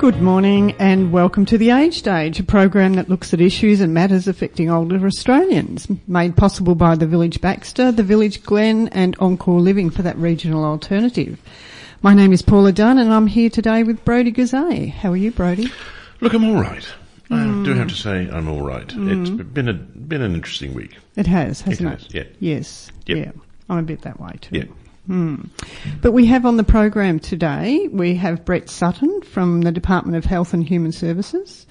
Good morning and welcome to The Age Stage, a program that looks at issues and matters affecting older Australians, made possible by the Village Baxter, the Village Glen and Encore Living for that regional alternative. My name is Paula Dunn and I'm here today with Brodie Goozee. How are you, Brodie? Look, I'm all right. I mm. do have to say I'm all right. It's mm. been a been an interesting week. It has, hasn't it? has, yeah. Yes. Yep. Yeah. I'm a bit that way too. Yeah. But we have on the program today, we have Brett Sutton from the Department of Health and Human Services,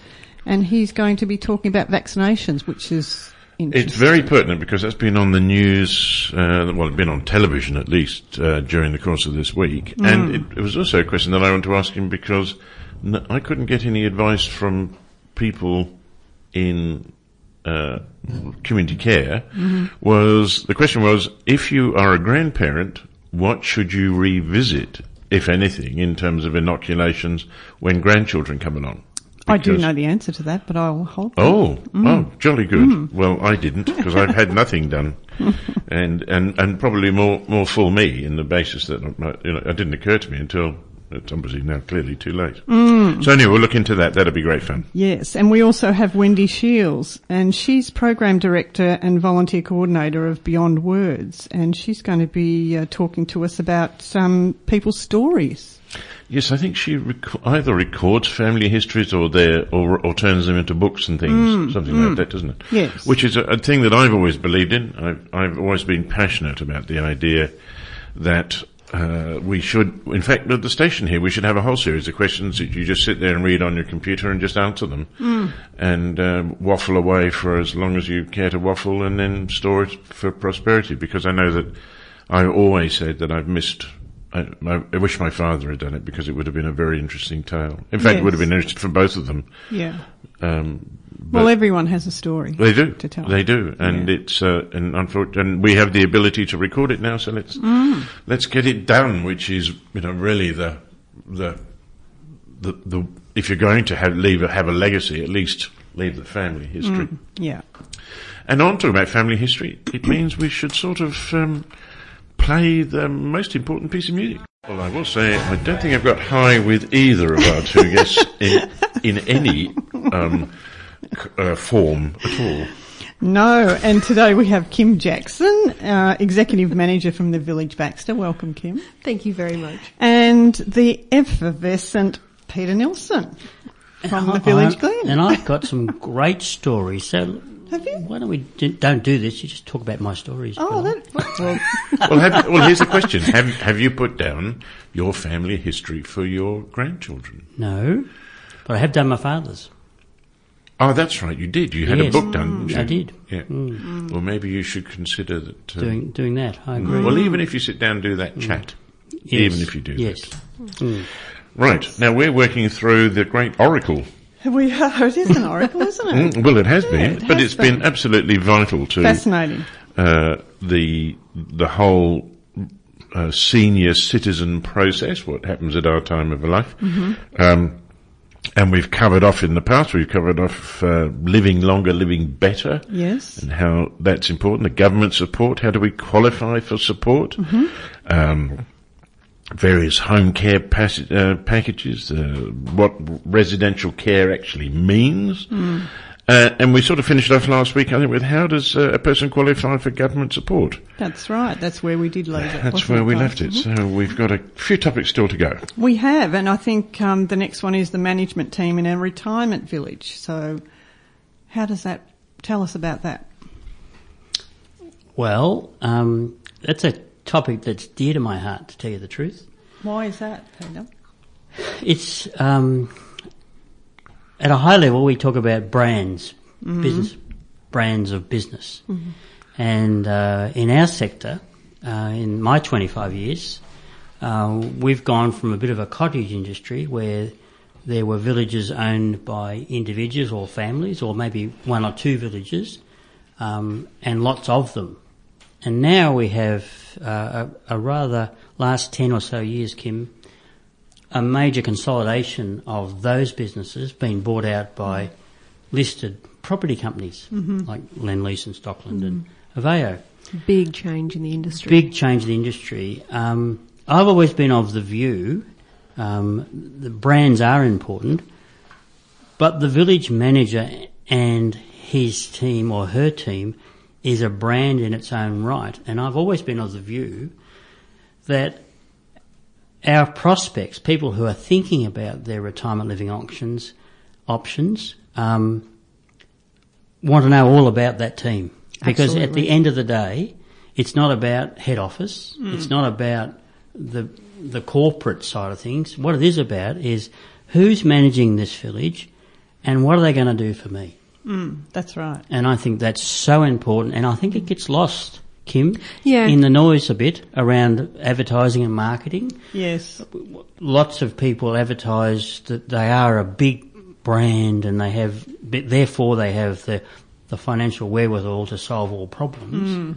and he's going to be talking about vaccinations, which is. It's very pertinent because that's been on the news, uh, well, it's been on television at least uh, during the course of this week. And it, it was also a question that I want to ask him because n- I couldn't get any advice from people in uh, community care. Was the question was if you are a grandparent, what should you revisit, if anything, in terms of inoculations when grandchildren come along? I do know the answer to that, but I'll hold. Oh, mm. oh, jolly good. Mm. Well, I didn't because I've had nothing done, and and and probably more more for me in the basis that you know it didn't occur to me until it's obviously now clearly too late. Mm. So anyway, we'll look into that. That'll be great fun. Yes, and we also have Wendy Shields, and she's program director and volunteer coordinator of Beyond Words, and she's going to be uh, talking to us about some people's stories. Yes, I think she rec- either records family histories or their or, or turns them into books and things, mm, something like mm. that, doesn't it? Yes. Which is a, a thing that I've always believed in. I've, I've always been passionate about the idea that uh, we should, in fact, at the station here, we should have a whole series of questions that you just sit there and read on your computer and just answer them, and um, waffle away for as long as you care to waffle, and then store it for prosperity. Because I know that I always said that I've missed. I, I wish my father had done it because it would have been a very interesting tale. In fact, it would have been interesting for both of them. Yeah. Um, Well, everyone has a story. they do. to tell. They do, and Yeah. it's uh, and unfortunately, and we have the ability to record it now. So let's Mm. let's get it done, which is you know really the the the the if you're going to have leave a, have a legacy, at least leave the family history. Yeah. And on talking about family history, it means we should sort of um, play the most important piece of music. Well, I will say, I don't think I've got high with either of our two guests in, in any um, uh, form at all. No, and today we have Kim Jackson, uh, executive manager from the Village Baxter. Welcome, Kim. Thank you very much. And the effervescent Peter Nilsson from the Village I- Glen. And I've got some great stories. So Have you? why don't we do, don't do this? You just talk about my stories. Oh, Bill. that, well, Well, have, well, here's the question: Have have you put down your family history for your grandchildren? no, but I have done my father's. Oh, that's right, you did. You had a book done. Mm. didn't you? I did. Yeah. Mm. Well, maybe you should consider that. uh, Doing doing that. I mm. agree. Well, even if you sit down and do that chat, Yes. even if you do yes. that. Right now, we're working through the great oracle. We are. It is an oracle, isn't it? Mm, Well, it has been, it but has it's been. been. absolutely vital to Fascinating. uh, the the whole uh, senior citizen process. What happens at our time of life, um, and we've covered off in the past. We've covered off uh, living longer, living better, Yes. and how that's important. The government support. How do we qualify for support? Um, various home care pass- uh, packages, uh, what residential care actually means. Uh, and we sort of finished off last week, I think, with how does uh, a person qualify for government support? That's right. That's where we did leave it. That's wasn't where we guys? left it. So we've got a few topics still to go. We have, and I think um, the next one is the management team in a retirement village. So, how does that tell us about that? Well, um, that's a topic that's dear to my heart, to tell you the truth. Why is that, Peter? It's um, at a high level. We talk about brands, business brands of business, and uh, in our sector, uh, in my 25 years, uh, we've gone from a bit of a cottage industry where there were villages owned by individuals or families, or maybe one or two villages, um, and lots of them. And now we have uh, a, a rather last 10 or so years, Kim, a major consolidation of those businesses being bought out by listed property companies like Lendlease and Stockland and Aveo. Big change in the industry. Big change in the industry. Um, I've always been of the view Um, the brands are important, but the village manager and his team or her team is a brand in its own right. And I've always been of the view that our prospects, people who are thinking about their retirement living options, options, um, want to know all about that team because at the end of the day, it's not about head office. It's not about the the corporate side of things. What it is about is who's managing this village, and what are they going to do for me? Mm, that's right. And I think that's so important, and I think it gets lost, Kim, Yeah. in the noise a bit around advertising and marketing. Yes. Lots of people advertise that they are a big brand and they have, therefore they have the, the financial wherewithal to solve all problems. Hmm.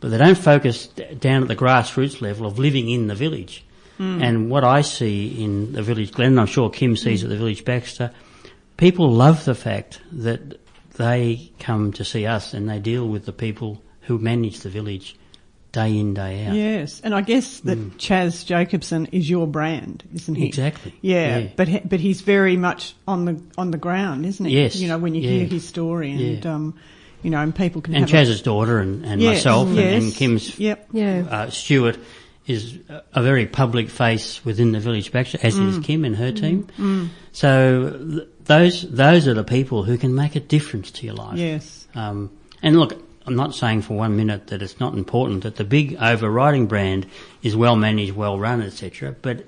But they don't focus down at the grassroots level of living in the village. Hmm. And what I see in the village Glen, and I'm sure Kim sees hmm. at the village Baxter, people love the fact that they come to see us and they deal with the people who manage the village day in, day out. Yes, and I guess that Chaz Jacobson is your brand, isn't he? Exactly. Yeah, Yeah. but he, but he's very much on the on the ground, isn't he? Yes. You know, when you Yeah. hear his story, and Yeah. um, you know, and people can And have a- Chaz's daughter and, and Yes, myself and, yes, and Kim's Yep. Yeah. uh, Stuart is a- a very public face within the village Baxter, as is Mm. Kim and her team. So th- those those are the people who can make a difference to your life. Yes. Um, and look, I'm not saying for one minute that it's not important that the big overriding brand is well managed, well run, etc. But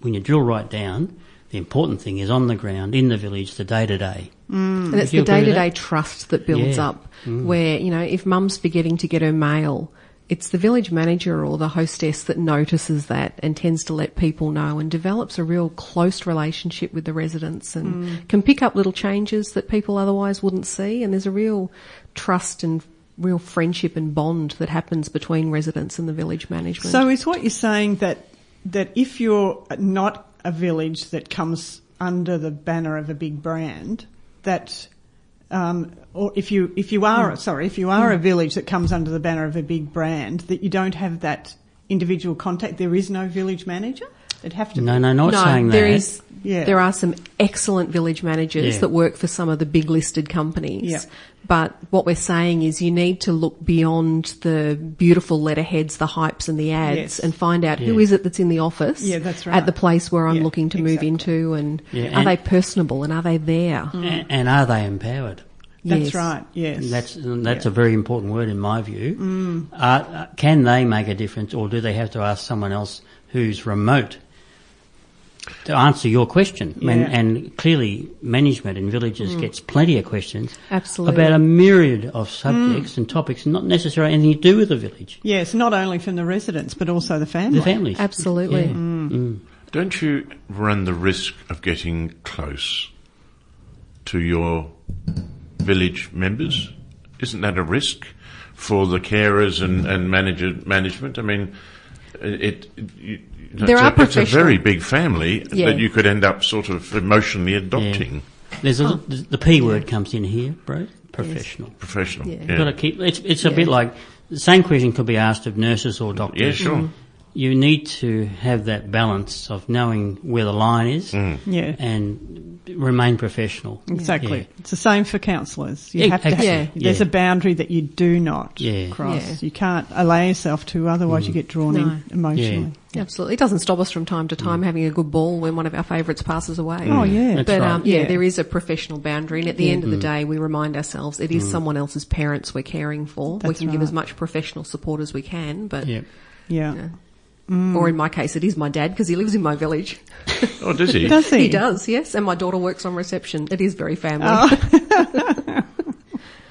when you drill right down, the important thing is on the ground, in the village, the day to day. And it's the day to day trust that builds Yeah. up where, you know, if mum's forgetting to get her mail, it's the village manager or the hostess that notices that and tends to let people know and develops a real close relationship with the residents and mm. can pick up little changes that people otherwise wouldn't see. And there's a real trust and real friendship and bond that happens between residents and the village management. So is what you're saying that that if you're not a village that comes under the banner of a big brand, that um, or if you if you are sorry if you are a village that comes under the banner of a big brand, that you don't have that individual contact. There is no village manager. It'd have to. No, be. no, not no, saying there that. is- Yeah. There are some excellent village managers Yeah. that work for some of the big listed companies. Yeah. But what we're saying is you need to look beyond the beautiful letterheads, the hypes and the ads Yes. and find out who Yeah. is it that's in the office Yeah, that's at the place where I'm Yeah, looking to move into and Yeah, are they personable and are they there? A- and are they empowered? That's Yes. right. Yes. And that's and that's Yeah. a very important word in my view. Uh, Uh, can they make a difference, or do they have to ask someone else who's remote to answer your question? Yeah. And, and clearly, management in villages mm. gets plenty of questions Absolutely. about a myriad of subjects mm. and topics, not necessarily anything to do with the village, Yes, not only from the residents but also the family. the families. Absolutely. Yeah. Mm. mm. Don't you run the risk of getting close to your village members? Isn't that a risk for the carers and, and manager management? I mean, it. it you, There it's are a, it's a very big family Yeah. that you could end up sort of emotionally adopting. There's a, oh. the P word comes in here, bro. Professional. Professional. Yeah. Yeah. Got to keep. It's it's a Yeah. bit like the same question could be asked of nurses or doctors. Yeah, sure. Mm. You need to have that balance of knowing where the line is mm. Yeah. and remain professional. Exactly. Yeah. It's the same for counsellors. You Yeah, have to. actually, Yeah. There's yeah. a boundary that you do not Yeah. cross. Yeah. You can't allow yourself to, otherwise you mm. get drawn No. in emotionally. Absolutely. It doesn't stop us from time to mm. time having a good ball when one of our favourites passes away. Oh yeah. That's But right. um, yeah, Yeah. there is a professional boundary, and at the end of the day, we remind ourselves it is someone else's parents we're caring for. we That's can give as much professional support as we can, but Yeah. yeah. Yeah. or in my case, it is my dad because he lives in my village. Oh, does he? Does he? He does, yes, and my daughter works on reception. It is very family. Oh.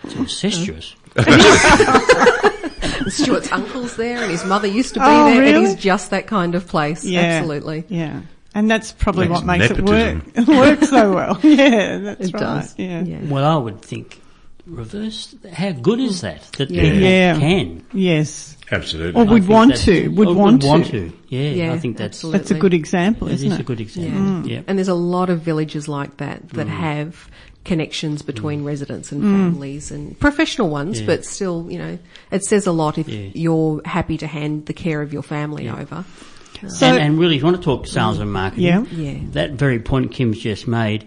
It's incestuous. Stuart's uncle's there, and his mother used to be Oh, there. It really? is just that kind of place. Yeah. Absolutely. Yeah. And that's probably That's what makes nepotism. it work work so well. Yeah, that's It right. does. Yeah. yeah. Well, I would think reverse. How good is that? That Yeah. people Yeah. can. Yes. Absolutely. Or I would want to. Would or want want to. to. Yeah, Yeah, I think that's absolutely. That's a good example, that isn't is it? a good Yeah. example. Yeah. Mm. And there's a lot of villages like that that mm. have connections between mm. residents and families and professional ones, Yeah. but still, you know, it says a lot if Yeah. you're happy to hand the care of your family Yeah. over. So- and, and really, if you want to talk sales and marketing, Yeah. Yeah. that very point Kim's just made,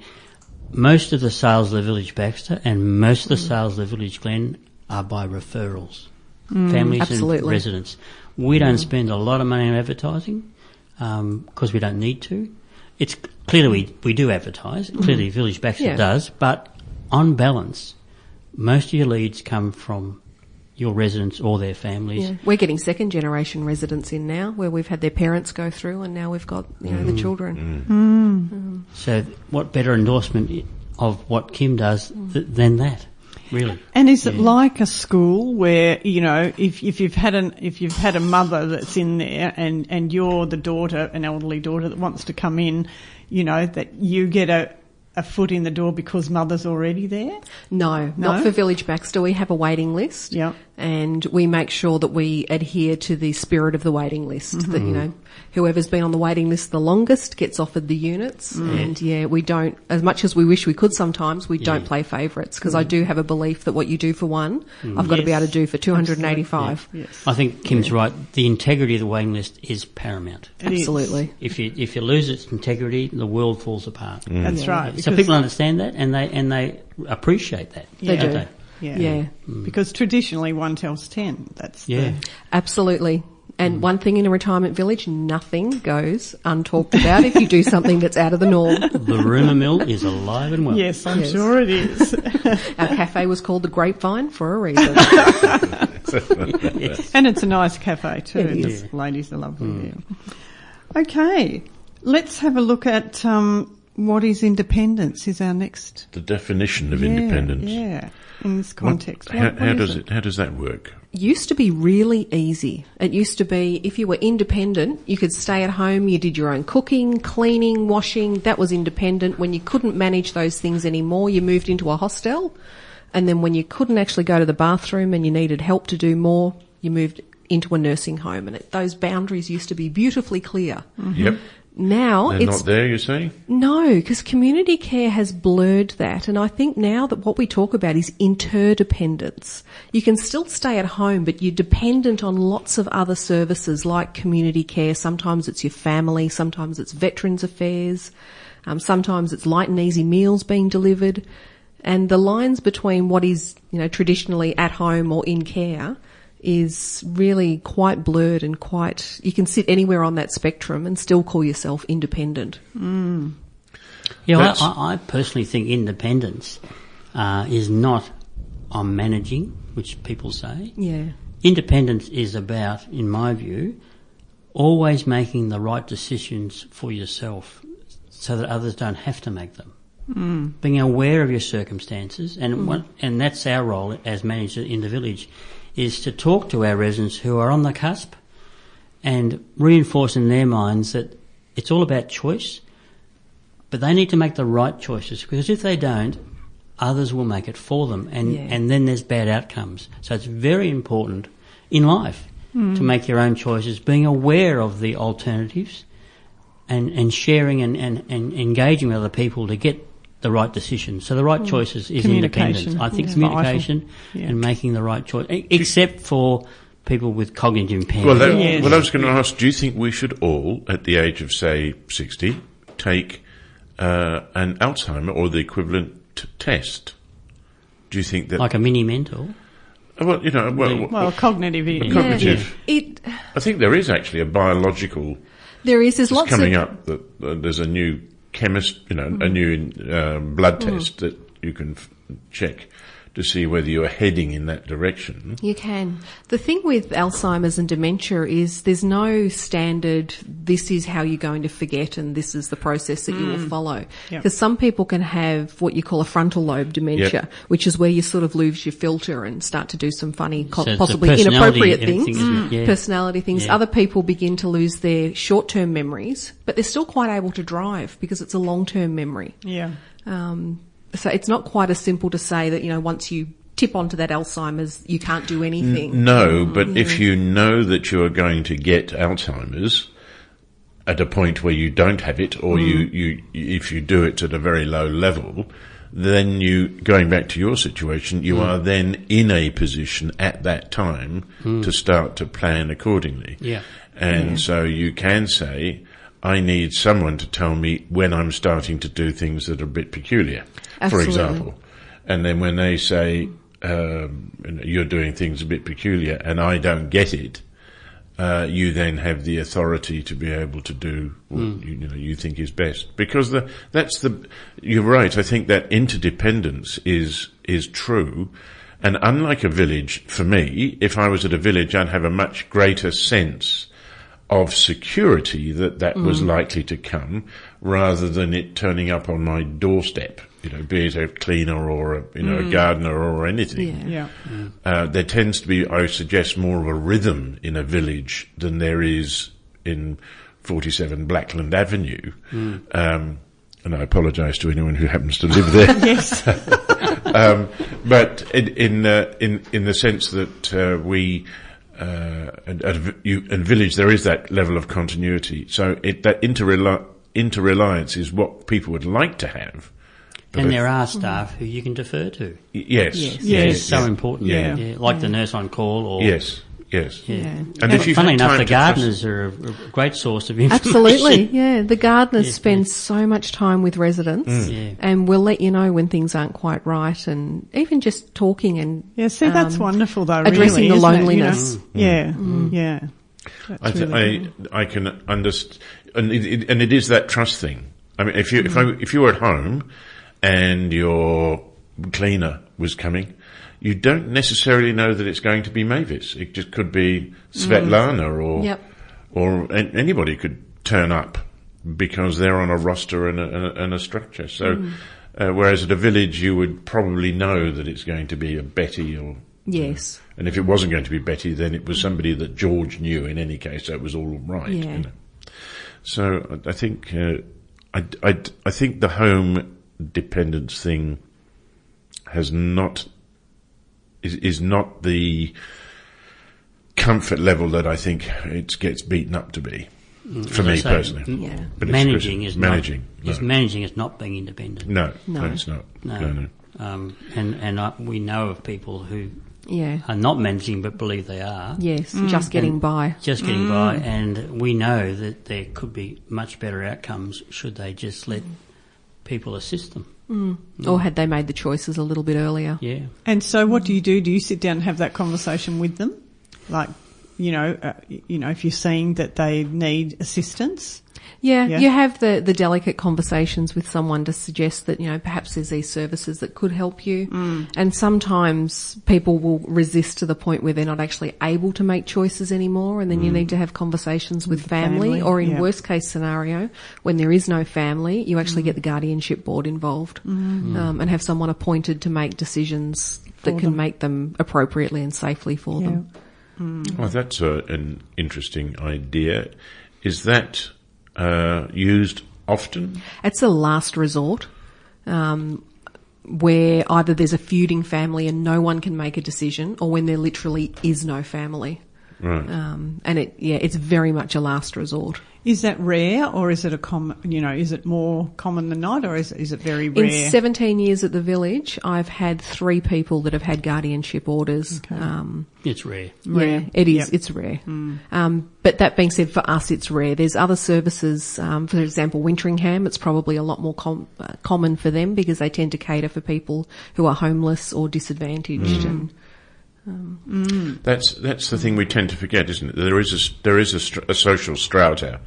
most of the sales of the Village Baxter and most of the mm. sales of the Village Glen are by referrals, mm, families Absolutely. and residents. We don't spend a lot of money on advertising um, because we don't need to. It's clearly we, we do advertise. Mm-hmm. Clearly, Village Baxter Yeah. does, but on balance, most of your leads come from your residents or their families. Yeah. We're getting second generation residents in now where we've had their parents go through and now we've got, you know, the mm. children. Mm. Mm. So, what better endorsement of what Kim does th- than that? Really? And is it like a school where you know if if you've had an if you've had a mother that's in there and and you're the daughter, an elderly daughter that wants to come in, you know that you get a a foot in the door because mother's already there. No, No? not for Village Baxter. We have a waiting list. Yep. And we make sure that we adhere to the spirit of the waiting list. Mm-hmm. That, you know, whoever's been on the waiting list the longest gets offered the units. Mm. And yeah, we don't, as much as we wish we could sometimes, we don't play favourites because I mm. do have a belief that what you do for one, mm. I've got to be able to do for 285. Yes, I think Kim's right. The integrity of the waiting list is paramount. It is. Absolutely. If you if you lose its integrity, the world falls apart. That's right. So because- people understand that and they and they appreciate that. They Yeah. do. don't Yeah. Yeah. Mm. Because traditionally one tells ten. That's Yeah. The, Absolutely. And mm. one thing in a retirement village, nothing goes untalked about if you do something that's out of the norm. The rumour mill is alive and well. yes, I'm Yes. sure it is. Our cafe was called the Grapevine for a reason. and it's a nice cafe too. It The is. ladies are lovely mm. there. Okay, let's have a look at um, what is independence. Is our next The definition of Yeah, independence. Yeah, in this What- context. how, What- what how is does it? How does that work? used to be really easy. It used to be if you were independent, you could stay at home, you did your own cooking, cleaning, washing, that was independent. When you couldn't manage those things anymore, you moved into a hostel. And then when you couldn't actually go to the bathroom and you needed help to do more, you moved into a nursing home. And it, those boundaries used to be beautifully clear. Yep. Now They're it's not there, you say? no, because community care has blurred that. And I think now that what we talk about is interdependence. You can still stay at home, but you're dependent on lots of other services like community care. Sometimes it's your family, sometimes it's veterans affairs, um, sometimes it's light and easy meals being delivered. And the lines between what is, you know, traditionally at home or in care is really quite blurred and quite, you can sit anywhere on that spectrum and still call yourself independent. Yeah, I, That's- I, I personally think independence uh, is not on managing, which people say. Yeah. Independence is about, in my view, always making the right decisions for yourself so that others don't have to make them. Mm. Being aware of your circumstances, and one, and that's our role as manager in the village, is to talk to our residents who are on the cusp and reinforce in their minds that it's all about choice, but they need to make the right choices because if they don't, others will make it for them, and Yeah. and then there's bad outcomes. So it's very important in life hmm. to make your own choices, being aware of the alternatives, and and sharing and, and, and engaging with other people to get the right decision. So the right choices is independence. I think is communication. Yeah. and making the right choice, except for people with cognitive impairment. Well, that, Yes. well, I was going to ask, do you think we should all, at the age of, say, 60, take uh, an Alzheimer or the equivalent t- test? Do you think that... like a mini mental? well, you know, well, Well, cognitive. yeah. cognitive. It, I think there is actually a biological there is, there's It's lots coming of, up that uh, there's a new chemist, you know, a new um, blood test that you can f- check to see whether you're heading in that direction. You can. The thing with Alzheimer's and dementia is there's no standard, this is how you're going to forget and this is the process that you will follow. Yep. Because some people can have what you call a frontal lobe dementia, Yep. which is where you sort of lose your filter and start to do some funny, So it's possibly inappropriate thing, things. isn't? Yeah. Personality things. Yeah. Other people begin to lose their short-term memories, but they're still quite able to drive because it's a long-term memory. Yeah. Um, so it's not quite as simple to say that, you know, once you tip onto that Alzheimer's, you can't do anything. No, but if mm. you know that you are going to get Alzheimer's at a point where you don't have it, or you, mm. you, if you do it at a very low level, then you, going back to your situation, you mm. are then in a position at that time to start to plan accordingly. Yeah. And so you can say, I need someone to tell me when I'm starting to do things that are a bit peculiar, for example. And then when they say, um, you're doing things a bit peculiar and I don't get it, uh, you then have the authority to be able to do what you, you know you think is best. Because the that's the you're right. I think that interdependence is is true. And unlike a village, for me, if I was at a village, I'd have a much greater sense of security that that was likely to come, rather than it turning up on my doorstep. You know, be it a cleaner or a you know a gardener or anything. Yeah. Yeah. Uh, there tends to be, I suggest, more of a rhythm in a village than there is in 47 Blackland Avenue. Um, and I apologise to anyone who happens to live there. Yes. um, but in in, uh, in in the sense that uh, we. Uh, at, at a you, in village, there is that level of continuity. So it, that interreli- interreliance is what people would like to have. But And there are staff who you can defer to. y- yes, Yes. Yes. It's so important. Yeah. Like the nurse on call or. yes, yes. Yeah. Yeah. And if you've Funnily enough, the gardeners are a, a great source of information. Absolutely, yeah. The gardeners Yeah. spend so much time with residents, Mm. Yeah. and we'll let you know when things aren't quite right, and even just talking and Yeah, see, that's um, wonderful though, addressing really, the isn't it? You know? loneliness. Yeah, yeah. That's I, th- really good. I, I can understand, and it, it, and it is that trust thing. I mean, if you if I, if you were at home and your cleaner was coming, you don't necessarily know that it's going to be Mavis. It just could be Svetlana or Yep. or an- anybody could turn up because they're on a roster and a, and a, and a structure. So, uh, whereas at a village, you would probably know that it's going to be a Betty or yes, and if it wasn't going to be Betty, then it was somebody that George knew in any case, so it was all right. Yeah. You know. So I I think, uh, I, I, I think the home dependence thing has not, is, is not the comfort level that I think it gets beaten up to be. Mm, for As me I say, personally. Yeah. But it's- managing it's is managing, Not, is managing is not being independent. No, no, No. it's not. No. No, no. Um, and and I, we know of people who yeah, are not managing but believe they are. yes, mm. just getting by. Just getting by, mm. and we know that there could be much better outcomes should they just let people assist them. Or had they made the choices a little bit earlier? Yeah. And so, what do you do? Do you sit down and have that conversation with them? Like, you know, uh, you know, if you're seeing that they need assistance. Yeah, Yeah. you have the, the delicate conversations with someone to suggest that, you know, perhaps there's these services that could help you. Mm. And sometimes people will resist to the point where they're not actually able to make choices anymore. And then you need to have conversations with, Mm. With family, family, or in yeah. worst case scenario, when there is no family, you actually Mm. get the guardianship board involved um, and have someone appointed to make decisions that can them. make them appropriately and safely for Yeah. them. Well, that's a, an interesting idea. Is that uh, used often? It's a last resort. Um, where either there's a feuding family and no one can make a decision, or when there literally is no family. Right. Um, and it, yeah, it's very much a last resort. Is that rare, or is it a common? You know, is it more common than not, or is is it very rare? In 17 years at the village, I've had three people that have had guardianship orders. Um, It's rare. yeah, it is. Yep. It's rare. Um, but that being said, for us, it's rare. There's other services, um, for example, Wintringham. It's probably a lot more com- uh, common for them because they tend to cater for people who are homeless or disadvantaged. And Um, that's that's the thing we tend to forget, isn't it? There is a s- there is a, str- a social strata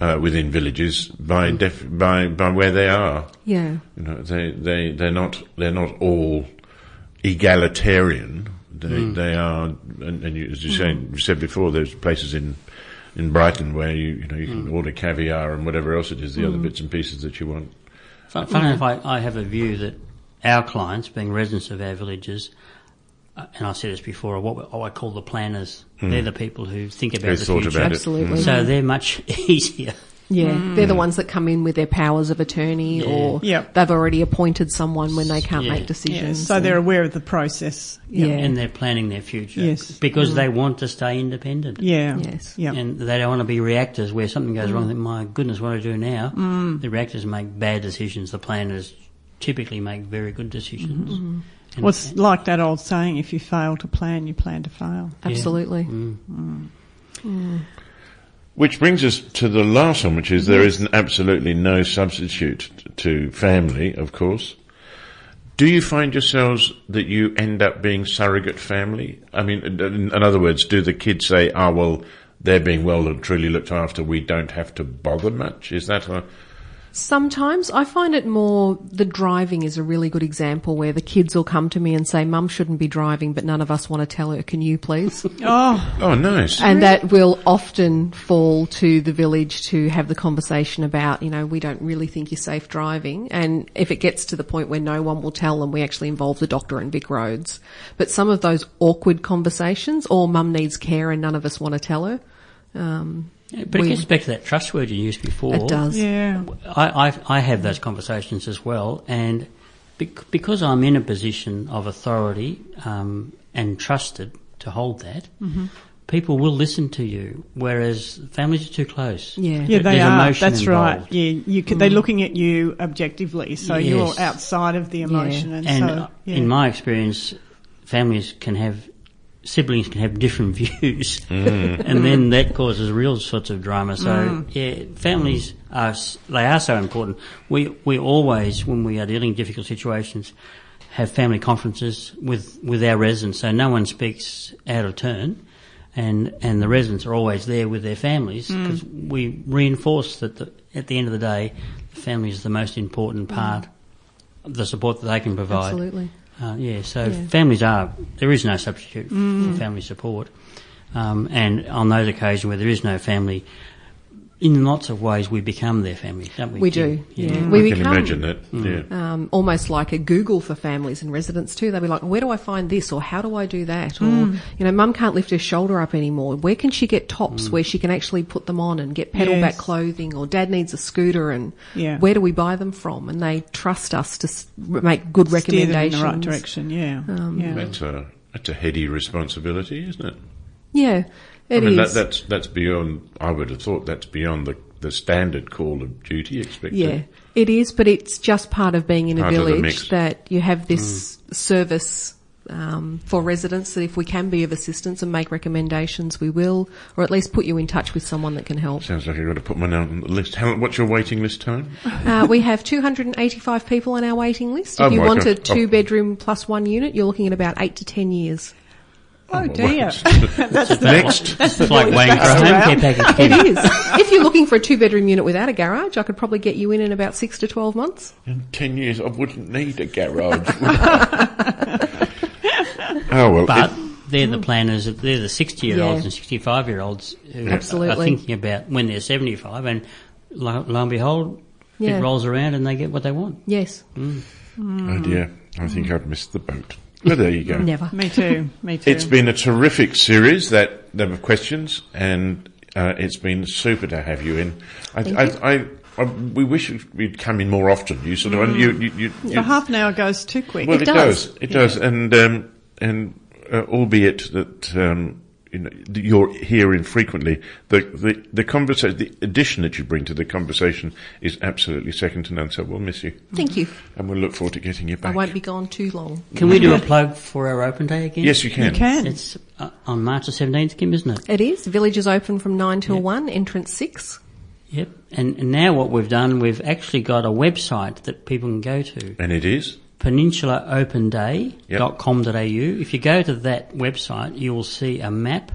uh, within villages by def- by by where they are. yeah, You know, they they they're not they're not all egalitarian. They mm. they are, and, and you, as you say, mm. you said before, there's places in in Brighton where you you know you can mm. order caviar and whatever else it is, the other bits and pieces that you want. Fun, funny enough, I, I have a view that our clients, being residents of our villages, Uh, and I've said this before, are what I call the planners. They're the people who think about Who the future. about it. absolutely. So they're much easier. Yeah, hmm. they're the ones that come in with their powers of attorney, Yeah. or Yep. they've already appointed someone when they can't Yeah. make decisions. Yeah, so they're aware of the process. yeah, and they're planning their future. Yes. Because mm. they want to stay independent. Yeah. Yes. Yeah. And they don't want to be reactors where something goes wrong. Mm. Think, my goodness, what do I do now? Mm. The reactors make bad decisions. The planners typically make very good decisions. And- Well, it's like that old saying: if you fail to plan, you plan to fail. absolutely. Which brings us to the last one, which is there is absolutely no substitute to family, of course. Do you find yourselves that you end up being surrogate family? I mean, in, in other words, do the kids say, "Ah, oh, well, they're being well and truly looked after. We don't have to bother much." Is that a Sometimes I find it more the driving is a really good example where the kids will come to me and say, Mum shouldn't be driving, but none of us want to tell her, can you please? Oh, oh nice? And that will often fall to the village to have the conversation about, you know, we don't really think you're safe driving. And if it gets to the point where no one will tell them, we actually involve the doctor and Vic Roads. But some of those awkward conversations, or Mum needs care and none of us want to tell her. Um, yeah, but we, it gets back to that trust word you used before. It does. Yeah. I, I, I have those conversations as well, and because I'm in a position of authority um, and trusted to hold that, mm-hmm. people will listen to you. Whereas families are too close. Yeah, yeah, they There's are. That's involved. right. Yeah, you could, mm. they're looking at you objectively, so yes. you're outside of the emotion. Yeah. And, and so, yeah. in my experience, families can have siblings can have different views, mm. and then that causes real sorts of drama. So mm. yeah, families are they are so important. We we always when we are dealing with difficult situations have family conferences with with our residents, so no one speaks out of turn. And and the residents are always there with their families because mm. we reinforce that the, at the end of the day, the family is the most important part of the support that they can provide. Absolutely. Uh, yeah, so yeah. families are, there is no substitute mm. for family support. Um, and on those occasions where there is no family, in lots of ways we become their family, don't we? We do, yeah. yeah. We I become, can imagine that, mm. yeah. Um, almost like a Google for families and residents too. They'll be like, where do I find this or how do I do that? Mm. Or, you know, mum can't lift her shoulder up anymore. Where can she get tops mm. where she can actually put them on and get pedal yes. back clothing or dad needs a scooter and yeah. where do we buy them from? And they trust us to make good Steer recommendations. in the right direction, yeah. Um, yeah. That's a, that's a heady responsibility, isn't it? Yeah. I mean, that, that's that's beyond. I would have thought that's beyond the the standard call of duty expected. Yeah, it is, but it's just part of being in Part a village that you have this service um, for residents that if we can be of assistance and make recommendations, we will, or at least put you in touch with someone that can help. Sounds like I've got to put my name on the list. How, what's your waiting list time? Uh, we have 285 people on our waiting list. If Oh you want God. a two bedroom plus one unit, you're looking at about eight to ten years. Oh dear. That's the, next. It's like waiting for a home care package. It is. if you're looking for a two bedroom unit without a garage, I could probably get you in in about six to 12 months. In ten years, I wouldn't need a garage. oh well. But it- they're the planners, they're the 60 year olds Yeah. and 65 year olds who are thinking about when they're 75 and lo, lo and behold, Yeah. it rolls around and they get what they want. Yes. Mm. oh dear, I think I've missed the boat. Well, there you go. Never. Me too. Me too. It's been a terrific series that that of questions, and uh, it's been super to have you in. I, Thank I, you. I, I, we wish you'd come in more often. You sort of, and you, you, you, you The half an hour goes too quick. well, It it, does. does. It does, and um, and uh, albeit that um, you know, you're here infrequently, the the the conversation, the addition that you bring to the conversation is absolutely second to none. So we'll miss you, Thank you. and we'll look forward to getting you back. I won't be gone too long. Can we do a plug for our open day again? Yes, you can. you can. It's uh, on March the 17th, Kim, isn't it? It is. Village is open from 9 till 1, entrance 6. Yep. And, and now what we've done, we've actually got a website that people can go to. And it is. peninsulaopenday.com.au. If you go to that website, you will see a map,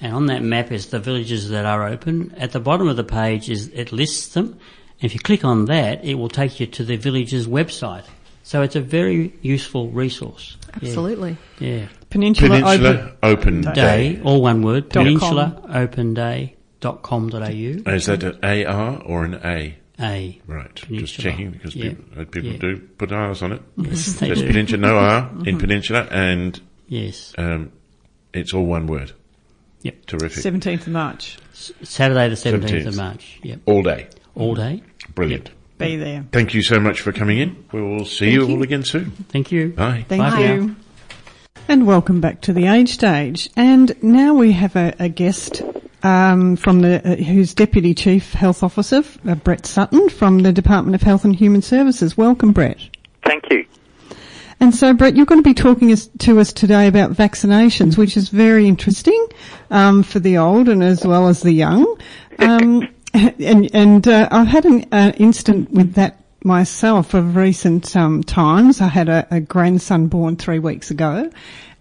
and on that map is the villages that are open. At the bottom of the page is it lists them. If you click on that, it will take you to the village's website. So it's a very useful resource. Absolutely. Yeah. Peninsula, Peninsula Open. Open Day. Day, all one word. Dot com. Peninsulaopenday.com.au. Is that an AR or an A? A. Right, just checking because Yeah. people, uh, people Yeah. do put R's on it. Yes, they There's do. Peninsula, no R in Peninsula, and Yes. um, it's all one word. Yep. Terrific. 17th of March. S- Saturday the 17th, 17th. of March. Yep. All day. All day. Brilliant. Be there. Thank you so much for coming in. We will see you, you. all again soon. Thank you. Bye. Thank Bye you. And welcome back to the Age Stage. And now we have a, a guest um, from the uh, who's Deputy Chief Health Officer, uh, Brett Sutton from the Department of Health and Human Services. Welcome, Brett. Thank you. And so, Brett, you're going to be talking us, to us today about vaccinations, which is very interesting um, for the old and as well as the young. Um, and and uh, I've had an uh, incident with that myself of recent um, times. I had a, a, grandson born three weeks ago,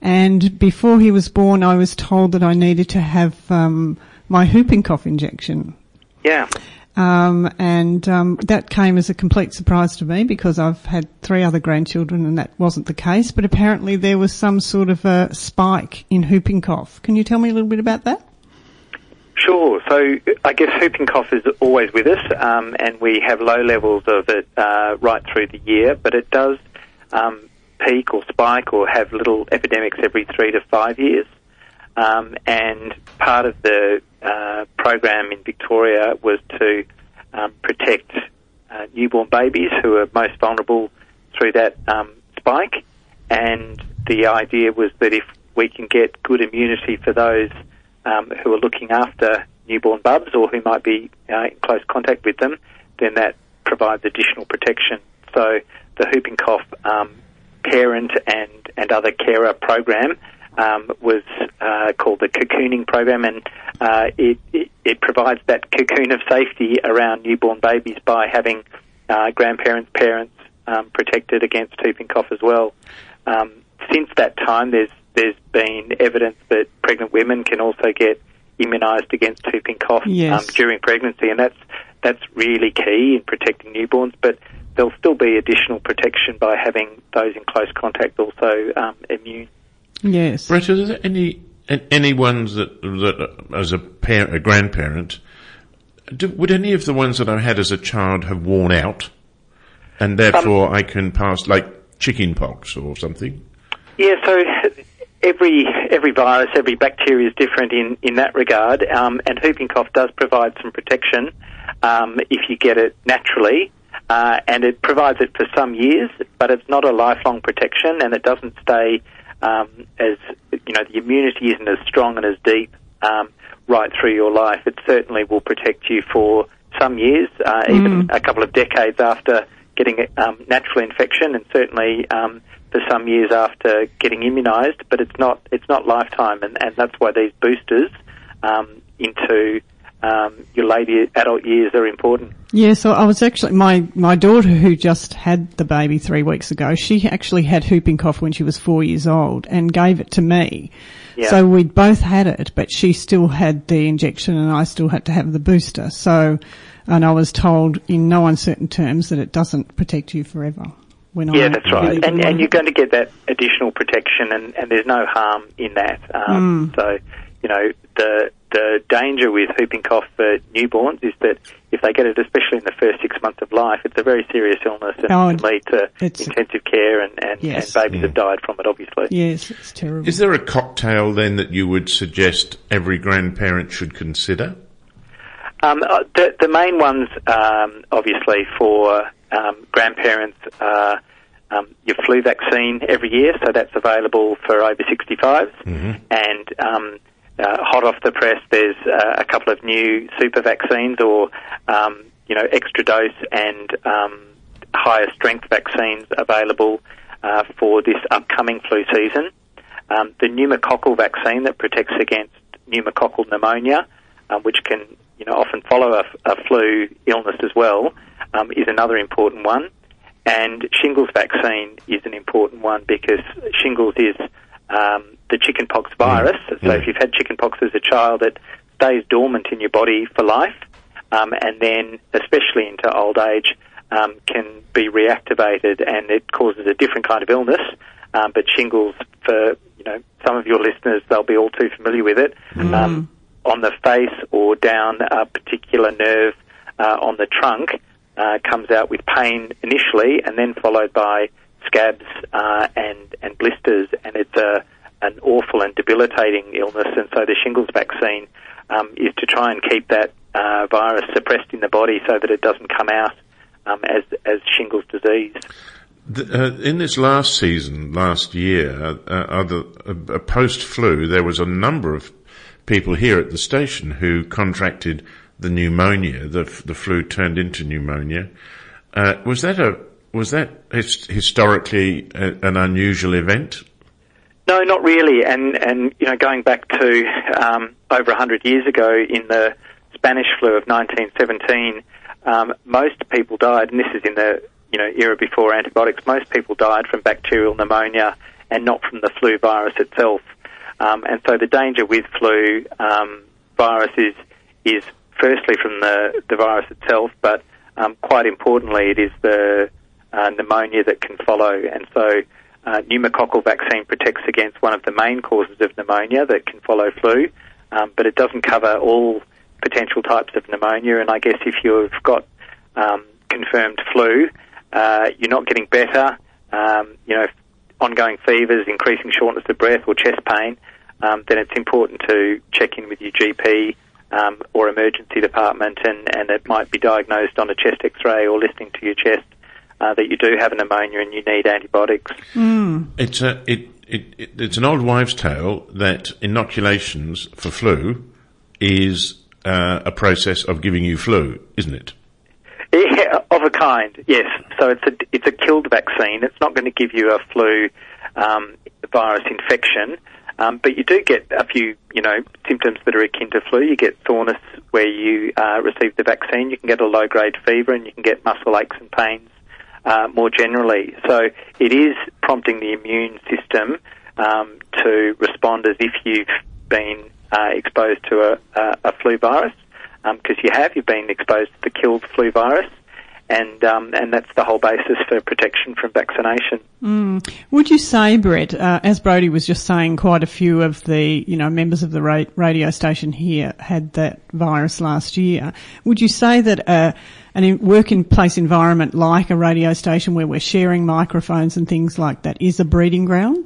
and before he was born, I was told that I needed to have um, my whooping cough injection. Yeah. Um, and um, that came as a complete surprise to me because I've had three other grandchildren and that wasn't the case. But apparently there was some sort of a spike in whooping cough. Can you tell me a little bit about that? Sure. So I guess whooping cough is always with us, um, and we have low levels of it uh, right through the year, but it does um, peak or spike or have little epidemics every three to five years. Um, and part of the uh, program in Victoria was to um, protect uh, newborn babies who are most vulnerable through that um, spike. And the idea was that if we can get good immunity for those um, who are looking after newborn bubs or who might be uh, in close contact with them, then that provides additional protection. So the whooping cough um, parent and, and other carer program um, was uh, called the cocooning program, and uh, it, it, it, provides that cocoon of safety around newborn babies by having uh, grandparents, parents um, protected against whooping cough as well. Um, since that time, there's there's been evidence that pregnant women can also get immunised against whooping cough um, yes. during pregnancy, and that's that's really key in protecting newborns. But there'll still be additional protection by having those in close contact also um, immune. Yes. Brett, are there any any ones that that as a parent, a grandparent, do, would any of the ones that I had as a child have worn out, and therefore um, I can pass like chicken pox or something? Yeah. So every every virus, every bacteria is different in in that regard, um, and whooping cough does provide some protection um, if you get it naturally. Uh, and it provides it for some years, but it's not a lifelong protection, and it doesn't stay um, as you know, the immunity isn't as strong and as deep um, right through your life. It certainly will protect you for some years, uh, mm. even a couple of decades after getting a um, natural infection, and certainly um, for some years after getting immunised. But it's not it's not lifetime, and, and that's why these boosters um, into um, your later adult years are important. Yeah, so I was actually my my daughter who just had the baby three weeks ago. She actually had whooping cough when she was four years old and gave it to me. Yeah. So we'd both had it, but she still had the injection and I still had to have the booster. So, and I was told in no uncertain terms that it doesn't protect you forever. When yeah, I that's right. And, and you're going to get that additional protection and, and there's no harm in that. Um, mm. So, you know, the the danger with whooping cough for newborns is that if they get it, especially in the first six months of life, it's a very serious illness and oh, can lead to intensive care, and, and, yes, and babies yeah. have died from it, obviously. Yes, it's terrible. Is there a cocktail then that you would suggest every grandparent should consider? Um, uh, the, the, main ones, um, obviously, for um, grandparents are um, your flu vaccine every year, so that's available for over 65s, mm-hmm. and um, uh, hot off the press, there's uh, a couple of new super vaccines or, um, you know, extra dose and um, higher strength vaccines available uh, for this upcoming flu season. Um, the pneumococcal vaccine that protects against pneumococcal pneumonia, um, which can, you know, often follow a, a flu illness as well, um, is another important one. And shingles vaccine is an important one because shingles is um, the chickenpox virus. Mm. So if you've had chickenpox as a child, it stays dormant in your body for life, um, and then, especially into old age, um, can be reactivated, and it causes a different kind of illness. Um, but shingles, for you know, some of your listeners, they'll be all too familiar with it. Mm. Um, on the face or down a particular nerve uh, on the trunk, uh, comes out with pain initially, and then followed by scabs uh, and and blisters, and it's a an awful and debilitating illness. And so the shingles vaccine um, is to try and keep that uh, virus suppressed in the body so that it doesn't come out um, as as shingles disease. The, uh, in this last season, last year, uh, uh, uh post flu, there was a number of people here at the station who contracted the pneumonia. The, the flu turned into pneumonia. Uh, was that a was that his, historically a, an unusual event? No, not really. And and you know, going back to um, over hundred years ago in the Spanish flu of 1917, um, most people died, and this is in the you know era before antibiotics. Most people died from bacterial pneumonia and not from the flu virus itself. Um, and so the danger with flu um, virus is is firstly from the the virus itself, but um, quite importantly, it is the uh, pneumonia that can follow. And so uh, pneumococcal vaccine protects against one of the main causes of pneumonia that can follow flu, um, but it doesn't cover all potential types of pneumonia. And I guess if you've got um, confirmed flu, uh, you're not getting better. Um, you know, ongoing fevers, increasing shortness of breath, or chest pain. Um, then it's important to check in with your GP um, or emergency department, and, and it might be diagnosed on a chest X-ray or listening to your chest uh, that you do have an pneumonia and you need antibiotics. Mm. It's a it, it, it, it's an old wives' tale that inoculations for flu is uh, a process of giving you flu, isn't it? Yeah, of a kind, yes. So it's a it's a killed vaccine. It's not going to give you a flu um, virus infection, um, but you do get a few, you know, symptoms that are akin to flu. You get soreness where you uh, receive the vaccine. You can get a low grade fever, and you can get muscle aches and pains uh, more generally. So it is prompting the immune system um, to respond as if you've been uh, exposed to a, a, a flu virus, because um, you have. You've been exposed to the killed flu virus. And um, and that's the whole basis for protection from vaccination. Mm. Would you say, Brett, uh, as Brodie was just saying, quite a few of the you know members of the ra- radio station here had that virus last year. Would you say that uh, an working place environment like a radio station where we're sharing microphones and things like that is a breeding ground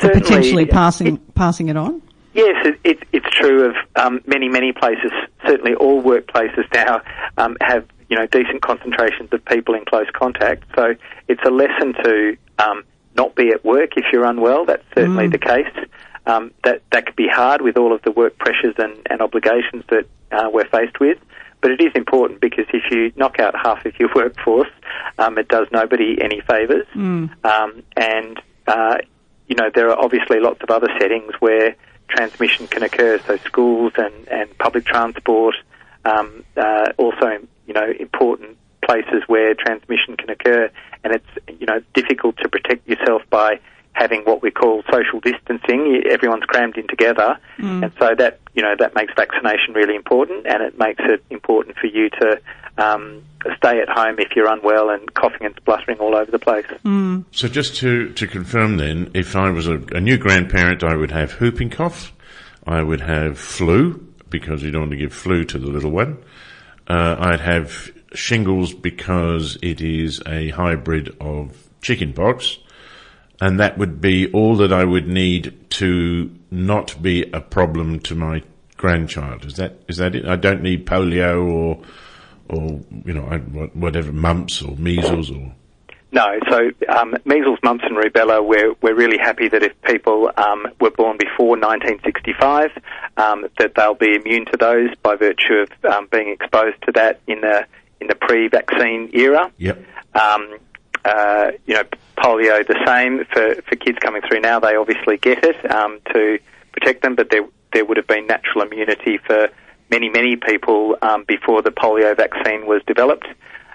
for potentially passing it- passing it on? Yes, it, it, it's true of um, many, many places. Certainly, all workplaces now um, have you know decent concentrations of people in close contact. So it's a lesson to um, not be at work if you're unwell. That's certainly the case. Um, that that could be hard with all of the work pressures and, and obligations that uh, we're faced with. But it is important because if you knock out half of your workforce, um, it does nobody any favours. Um, and uh, you know there are obviously lots of other settings where transmission can occur. So schools and, and public transport, um, uh, also you know important places where transmission can occur, and it's you know difficult to protect yourself by having what we call social distancing. Everyone's crammed in together, and so that you know that makes vaccination really important, and it makes it important for you to um, stay at home if you're unwell and coughing and spluttering all over the place. So just to, to confirm then, if I was a, a new grandparent, I would have whooping cough, I would have flu, because you don't want to give flu to the little one. Uh, I'd have shingles because it is a hybrid of chickenpox, and that would be all that I would need to not be a problem to my grandchild. Is that is that it? I don't need polio or or you know whatever mumps or measles or No, so um, measles, mumps, and rubella. We're we're really happy that if people um, were born before 1965, um, that they'll be immune to those by virtue of um, being exposed to that in the in the pre-vaccine era. yep. Um, uh, you know, polio the same for, for kids coming through now. They obviously get it um, to protect them, but there there would have been natural immunity for many many people um, before the polio vaccine was developed.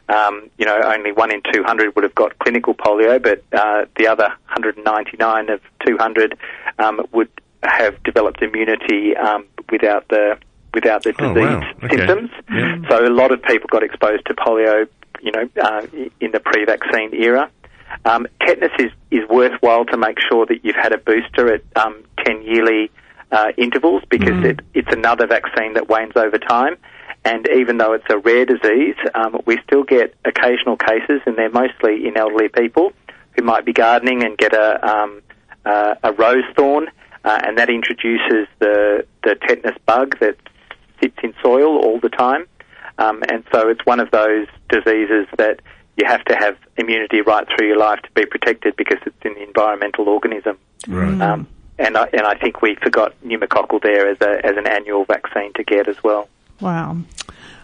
Um, you know, only one in 200 would have got clinical polio, but uh, the other 199 of 200 um, would have developed immunity um, without the without the Oh, disease wow. Okay. symptoms. Yeah. So a lot of people got exposed to polio, you know, uh, in the pre-vaccine era. Um, tetanus is, is worthwhile to make sure that you've had a booster at um, 10 yearly uh, intervals because it, it's another vaccine that wanes over time. And even though it's a rare disease, um, we still get occasional cases, and they're mostly in elderly people who might be gardening and get a, um, uh, a rose thorn, uh, and that introduces the, the tetanus bug that sits in soil all the time. Um, and so it's one of those diseases that you have to have immunity right through your life to be protected because it's an environmental organism. Right. Um, and I, and I think we forgot pneumococcal there as a as an annual vaccine to get as well. Wow.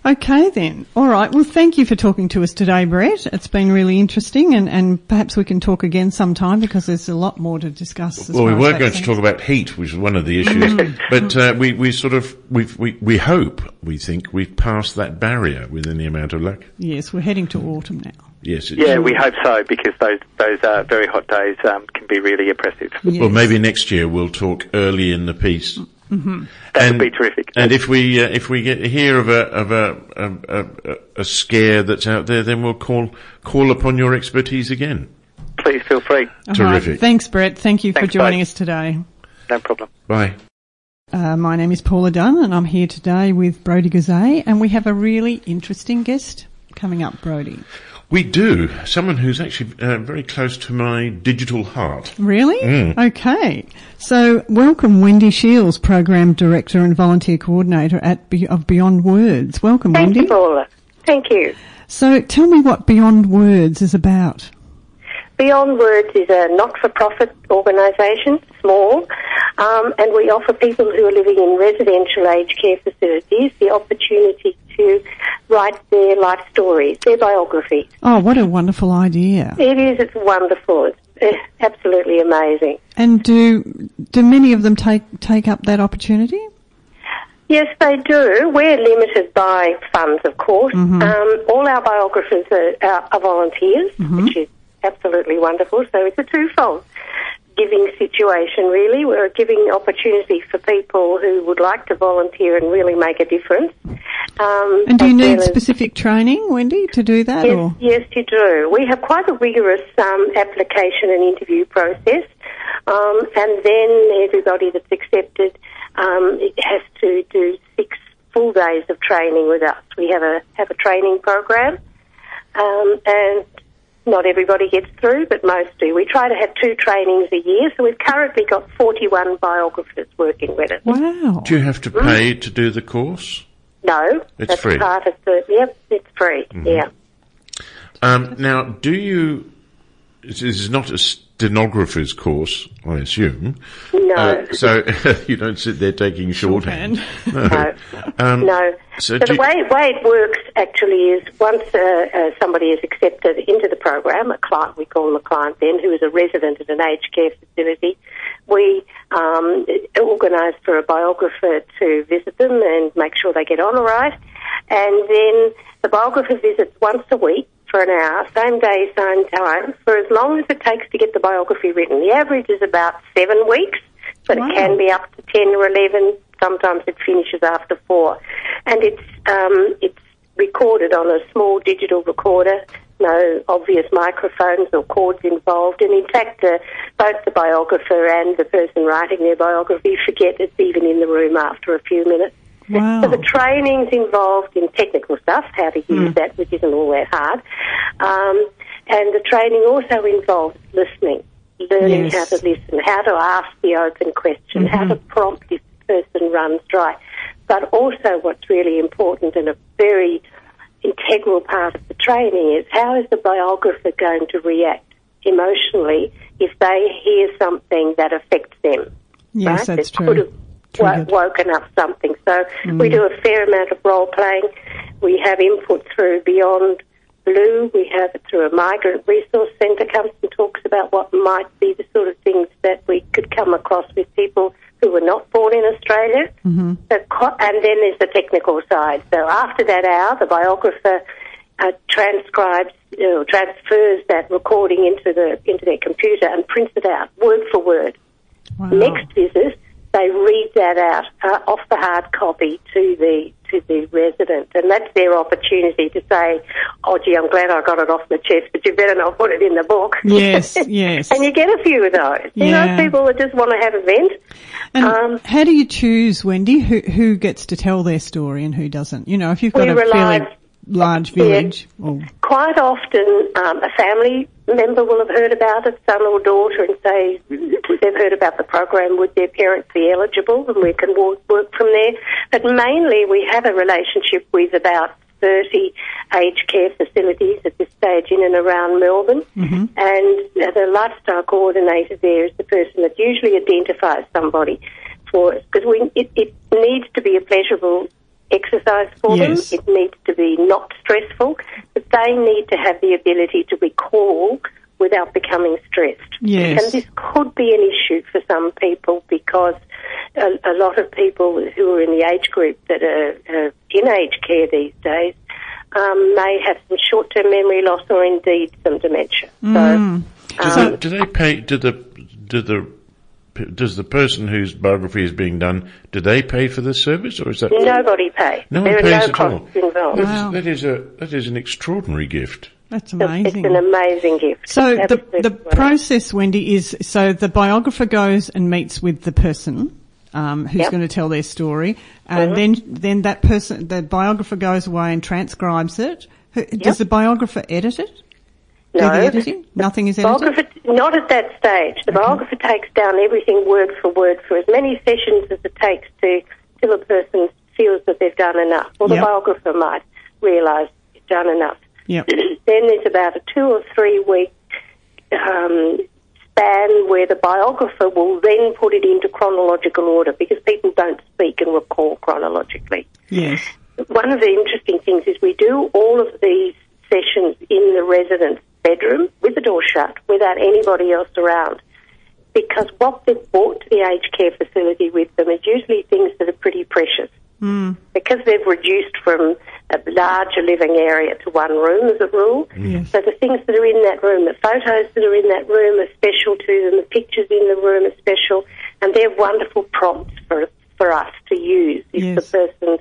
Okay then. All right. Well, thank you for talking to us today, Brett. It's been really interesting and, and perhaps we can talk again sometime because there's a lot more to discuss. as Well, we were that going to talk about heat, which is one of the issues, but uh, we, we sort of we we we hope we think we've passed that barrier within the amount of luck. Yes, we're heading to autumn now. Yes. It's, Yeah, we hope so because those those uh, very hot days um, can be really oppressive. Well, maybe next year we'll talk early in the piece. That would be terrific. And if we uh, if we get hear of a of a, a, a, a scare that's out there, then we'll call call upon your expertise again. Please feel free. All Terrific. right. Thanks, Brett. Thank you for joining bye. us today. No problem. Bye. Uh, my name is Paula Dunn and I'm here today with Brodie Goozee and we have a really interesting guest coming up, Brodie. We do someone who's actually uh, very close to my digital heart. Really? Mm. Okay. So welcome Wendy Shields, Program Director and Volunteer Coordinator at Be- of Beyond Words. Welcome Thank Wendy. you, Paula. Thank you. So tell me what Beyond Words is about. Beyond Words is a not-for-profit organisation, small, um, and we offer people who are living in residential aged care facilities the opportunity to write their life stories, their biographies. Oh, what a wonderful idea. It is, it's wonderful. It's eh, absolutely amazing. And do do many of them take take up that opportunity? Yes, they do. We're limited by funds, of course. Um, all our biographers are, are, are volunteers, which is absolutely wonderful. So it's a twofold giving situation, really. We're a giving opportunity for people who would like to volunteer and really make a difference. Um, And do you need specific training, Wendy, to do that? Yes, Or yes, you do. We have quite a rigorous um, application and interview process, um, and then everybody that's accepted um, it has to do six full days of training with us. We have a have a training program, um, and not everybody gets through, but most do. We try to have two trainings a year, so we've currently got 41 biographers working with us. wow. Do you have to pay to do the course? No, It's that's free. part of the. Yep, it's free. Yeah. Um, now, do you? This is not a stenographer's course, I assume. No. Uh, so you don't sit there taking shorthand. No. Um, No. So, So, the you- way, way it works actually is once uh, uh, somebody is accepted into the program, a client, we call them a client then, who is a resident at an aged care facility, we um, organise for a biographer to visit them and make sure they get on all right. And then the biographer visits once a week for an hour, same day, same time, for as long as it takes to get the biography written. The average is about seven weeks, but Wow. it can be up to 10 or 11. Sometimes it finishes after four. And it's, um, it's recorded on a small digital recorder, no obvious microphones or cords involved. And in fact, uh, both the biographer and the person writing their biography forget it's even in the room after a few minutes. Wow. So the training's involved in technical stuff, how to use that, which isn't all that hard. Um, and the training also involves listening, learning Yes. how to listen, how to ask the open question, how to prompt if the person runs dry. But also what's really important and a very integral part of the training is how is the biographer going to react emotionally if they hear something that affects them? yes, right? that's that could true. Wo- woken up something. So we do a fair amount of role playing. We have input through Beyond Blue. We have it through a migrant resource centre comes and talks about what might be the sort of things that we could come across with people who were not born in Australia. Mm-hmm. So, and then there's the technical side. So after that hour, the biographer uh, transcribes or transfers that recording into the into their computer and prints it out word for word. Wow. Next visit, they read that out uh, off the hard copy to the to the resident, and that's their opportunity to say, "Oh, gee, I'm glad I got it off my chest, but you better not put it in the book." Yes, yes. and you get a few of those. You Yeah. know, people that just want to have a vent. And um, how do you choose, Wendy, who who gets to tell their story and who doesn't? You know, if you've got a rely- fairly large village, or Quite often, um, a family member will have heard about it, son or daughter, and say they've heard about the program. Would their parents be eligible? And we can work, work from there. But mainly, we have a relationship with about 30 aged care facilities at this stage in and around Melbourne. And uh, the lifestyle coordinator there is the person that usually identifies somebody for us because we it, it needs to be a pleasurable exercise for Yes. them. It needs to be not stressful, but they need to have the ability to recall without becoming stressed. Yes. And this could be an issue for some people because a, a lot of people who are in the age group that are, are in aged care these days um, may have some short-term memory loss or indeed some dementia. Mm. So, Do, um, they, do they pay? Do the do the does the person whose biography is being done? Do they pay for this service, or is that nobody pays. no one there are pays no at all? involved. That's- Wow. That is a that is an extraordinary gift. That's amazing. It's an amazing gift. So the Absolutely the wonderful. process, Wendy, is so the biographer goes and meets with the person um, who's Yep. going to tell their story, and Mhm. then then that person, the biographer goes away and transcribes it. Who- Does the biographer edit it? No. the editing? Nothing is edited. Biographer, not at that stage. The biographer takes down everything word for word for as many sessions as it takes to till a person feels that they've done enough, or the Yep. biographer might realise you've done enough. Yep. then there's about a two or three week um, span where the biographer will then put it into chronological order because people don't speak and recall chronologically. Yes. One of the interesting things is we do all of these sessions in the resident's bedroom with the door shut without anybody else around. Because what they've brought to the aged care facility with them is usually things that are pretty precious. Mm. Because they've reduced from a larger living area to one room as a rule. Yes. So the things that are in that room, the photos that are in that room are special to them, the pictures in the room are special, and they're wonderful prompts for for us to use if Yes. the person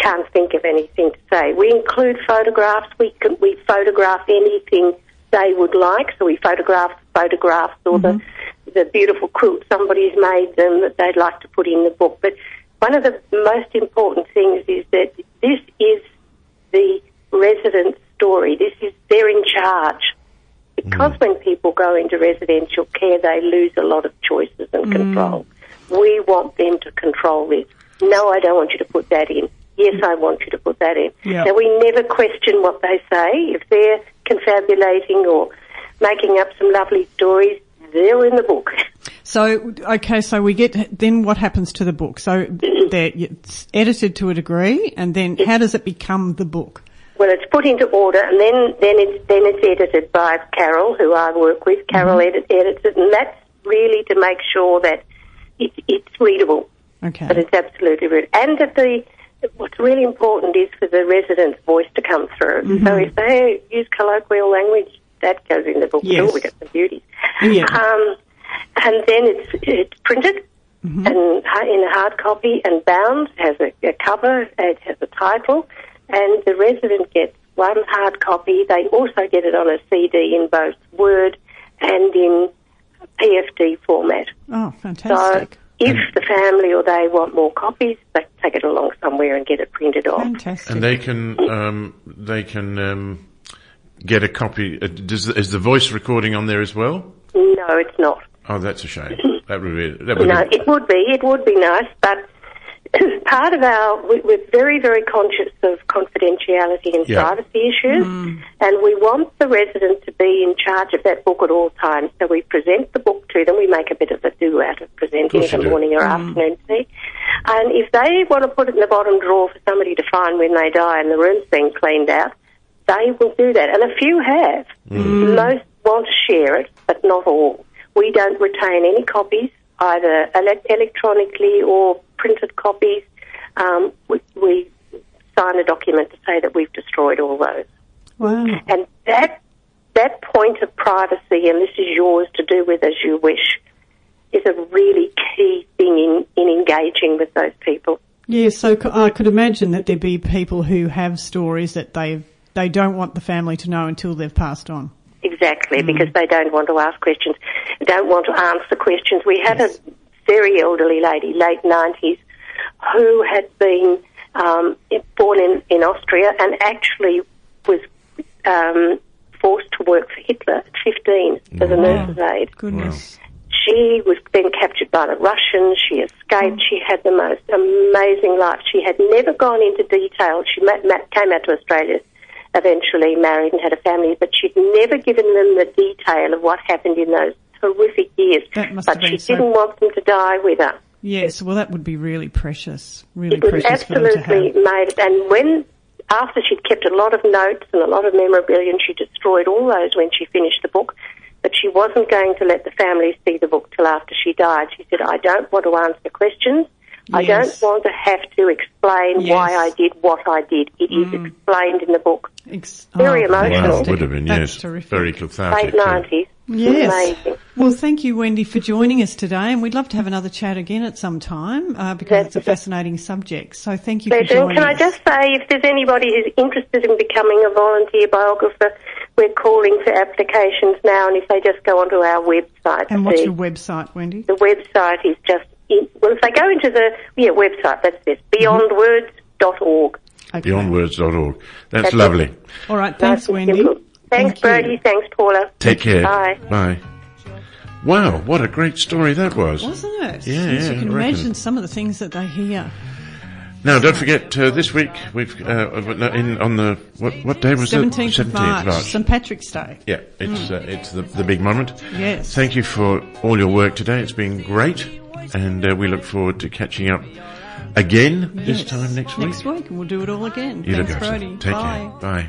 can't think of anything to say. We include photographs. We can, we photograph anything they would like. So we photograph photographs or the mm-hmm. the beautiful quilt somebody's made them that they'd like to put in the book. But one of the most important things is that this is the resident's story. This is they're in charge. Because mm. when people go into residential care, they lose a lot of choices and mm. control. We want them to control this. No, I don't want you to put that in. Yes, I want you to put that in. Yeah. Now, we never question what they say. If they're confabulating or making up some lovely stories, they're in the book. So okay, so we get then what happens to the book? So it's edited to a degree, and then how does it become the book? Well, it's put into order, and then then it's then it's edited by Carol, who I work with. Carol mm-hmm. edit, edits it, and that's really to make sure that it, it's readable, Okay. that it's absolutely readable, and that the what's really important is for the resident's voice to come through. So if they use colloquial language, that goes in the book Yes. too. We get some beauties. Yeah. Um, and then it's it's printed and in a hard copy and bound. Has a, a cover. It has a title, and the resident gets one hard copy. They also get it on a CD in both Word and in PFD format. Oh, So fantastic! if the family or they want more copies, they take it along somewhere and get it printed off. fantastic. And they can um, they can um, get a copy. Uh, does is the voice recording on there as well? No, it's not. Oh, that's a shame. That would be that would No, be, it would be. It would be nice, but part of our we- we're very very conscious of confidentiality and Yeah. privacy issues, mm. and we want the resident to be in charge of that book at all times. So we present the book to them. We make a bit of a do out of presenting course it in the morning or mm. afternoon tea. And if they want to put it in the bottom drawer for somebody to find when they die and the room's been cleaned out, they will do that. And a few have. Mm. Most want to share it, but not all. We don't retain any copies, either ele- electronically or printed copies. Um, we, we sign a document to say that we've destroyed all those. wow. And that that point of privacy, and this is yours to do with as you wish, is a really key thing in, in engaging with those people. Yeah, so I could imagine that there'd be people who have stories that they they don't want the family to know until they've passed on. Exactly, because they don't want to ask questions, don't want to answer questions. We had Yes. a very elderly lady, late 90s, who had been um, born in, in Austria and actually was um, forced to work for Hitler at 15 as a nurse's aide. Goodness. She was then captured by the Russians. She escaped. She had the most amazing life. She had never gone into detail. She ma- ma- came out to Australia, eventually married and had a family, but she'd never given them the detail of what happened in those horrific years. But she so- didn't want them to die with her. Yes, well, that would be really precious. Really It was precious for them to absolutely have. made. And when after she'd kept a lot of notes and a lot of memorabilia, and she destroyed all those when she finished the book. But she wasn't going to let the family see the book till after she died. She said, "I don't want to answer questions. I don't want to have to explain Yes. why I did what I did. It is explained in the book. Ex- Very oh, emotional. Wow, it would have been, That's yes. terrific. Very cathartic. Late nineties. Yes. Amazing. Well, thank you, Wendy, for joining us today, and we'd love to have another chat again at some time uh, because it's a fascinating subject. So thank you for Pleasure. joining And can I just say, if there's anybody who's interested in becoming a volunteer biographer, we're calling for applications now, and if they just go onto our website, and what's the, your website, Wendy? the website is just in, well, if they go into the yeah website, that's this beyondwords.org. Okay. Beyondwords.org. That's That's it. lovely. All right, thanks, Nice Wendy. simple. Thanks, Thank you. Brodie. Thanks, Paula. Take care. Bye. Bye. Wow, what a great story that was. Wasn't it? Yeah, Yes, yeah, you can I imagine some of the things that they hear. Now, don't forget, uh, this week we've uh, in on the what what day was it? 17th of March, St Patrick's Day. Yeah, it's uh, it's the the big moment. Yes. Thank you for all your work today. It's been great, and uh, we look forward to catching up again this Yes. time next week. Next week, and we'll do it all again. You Thanks. Brodie. Take Bye. care. Bye.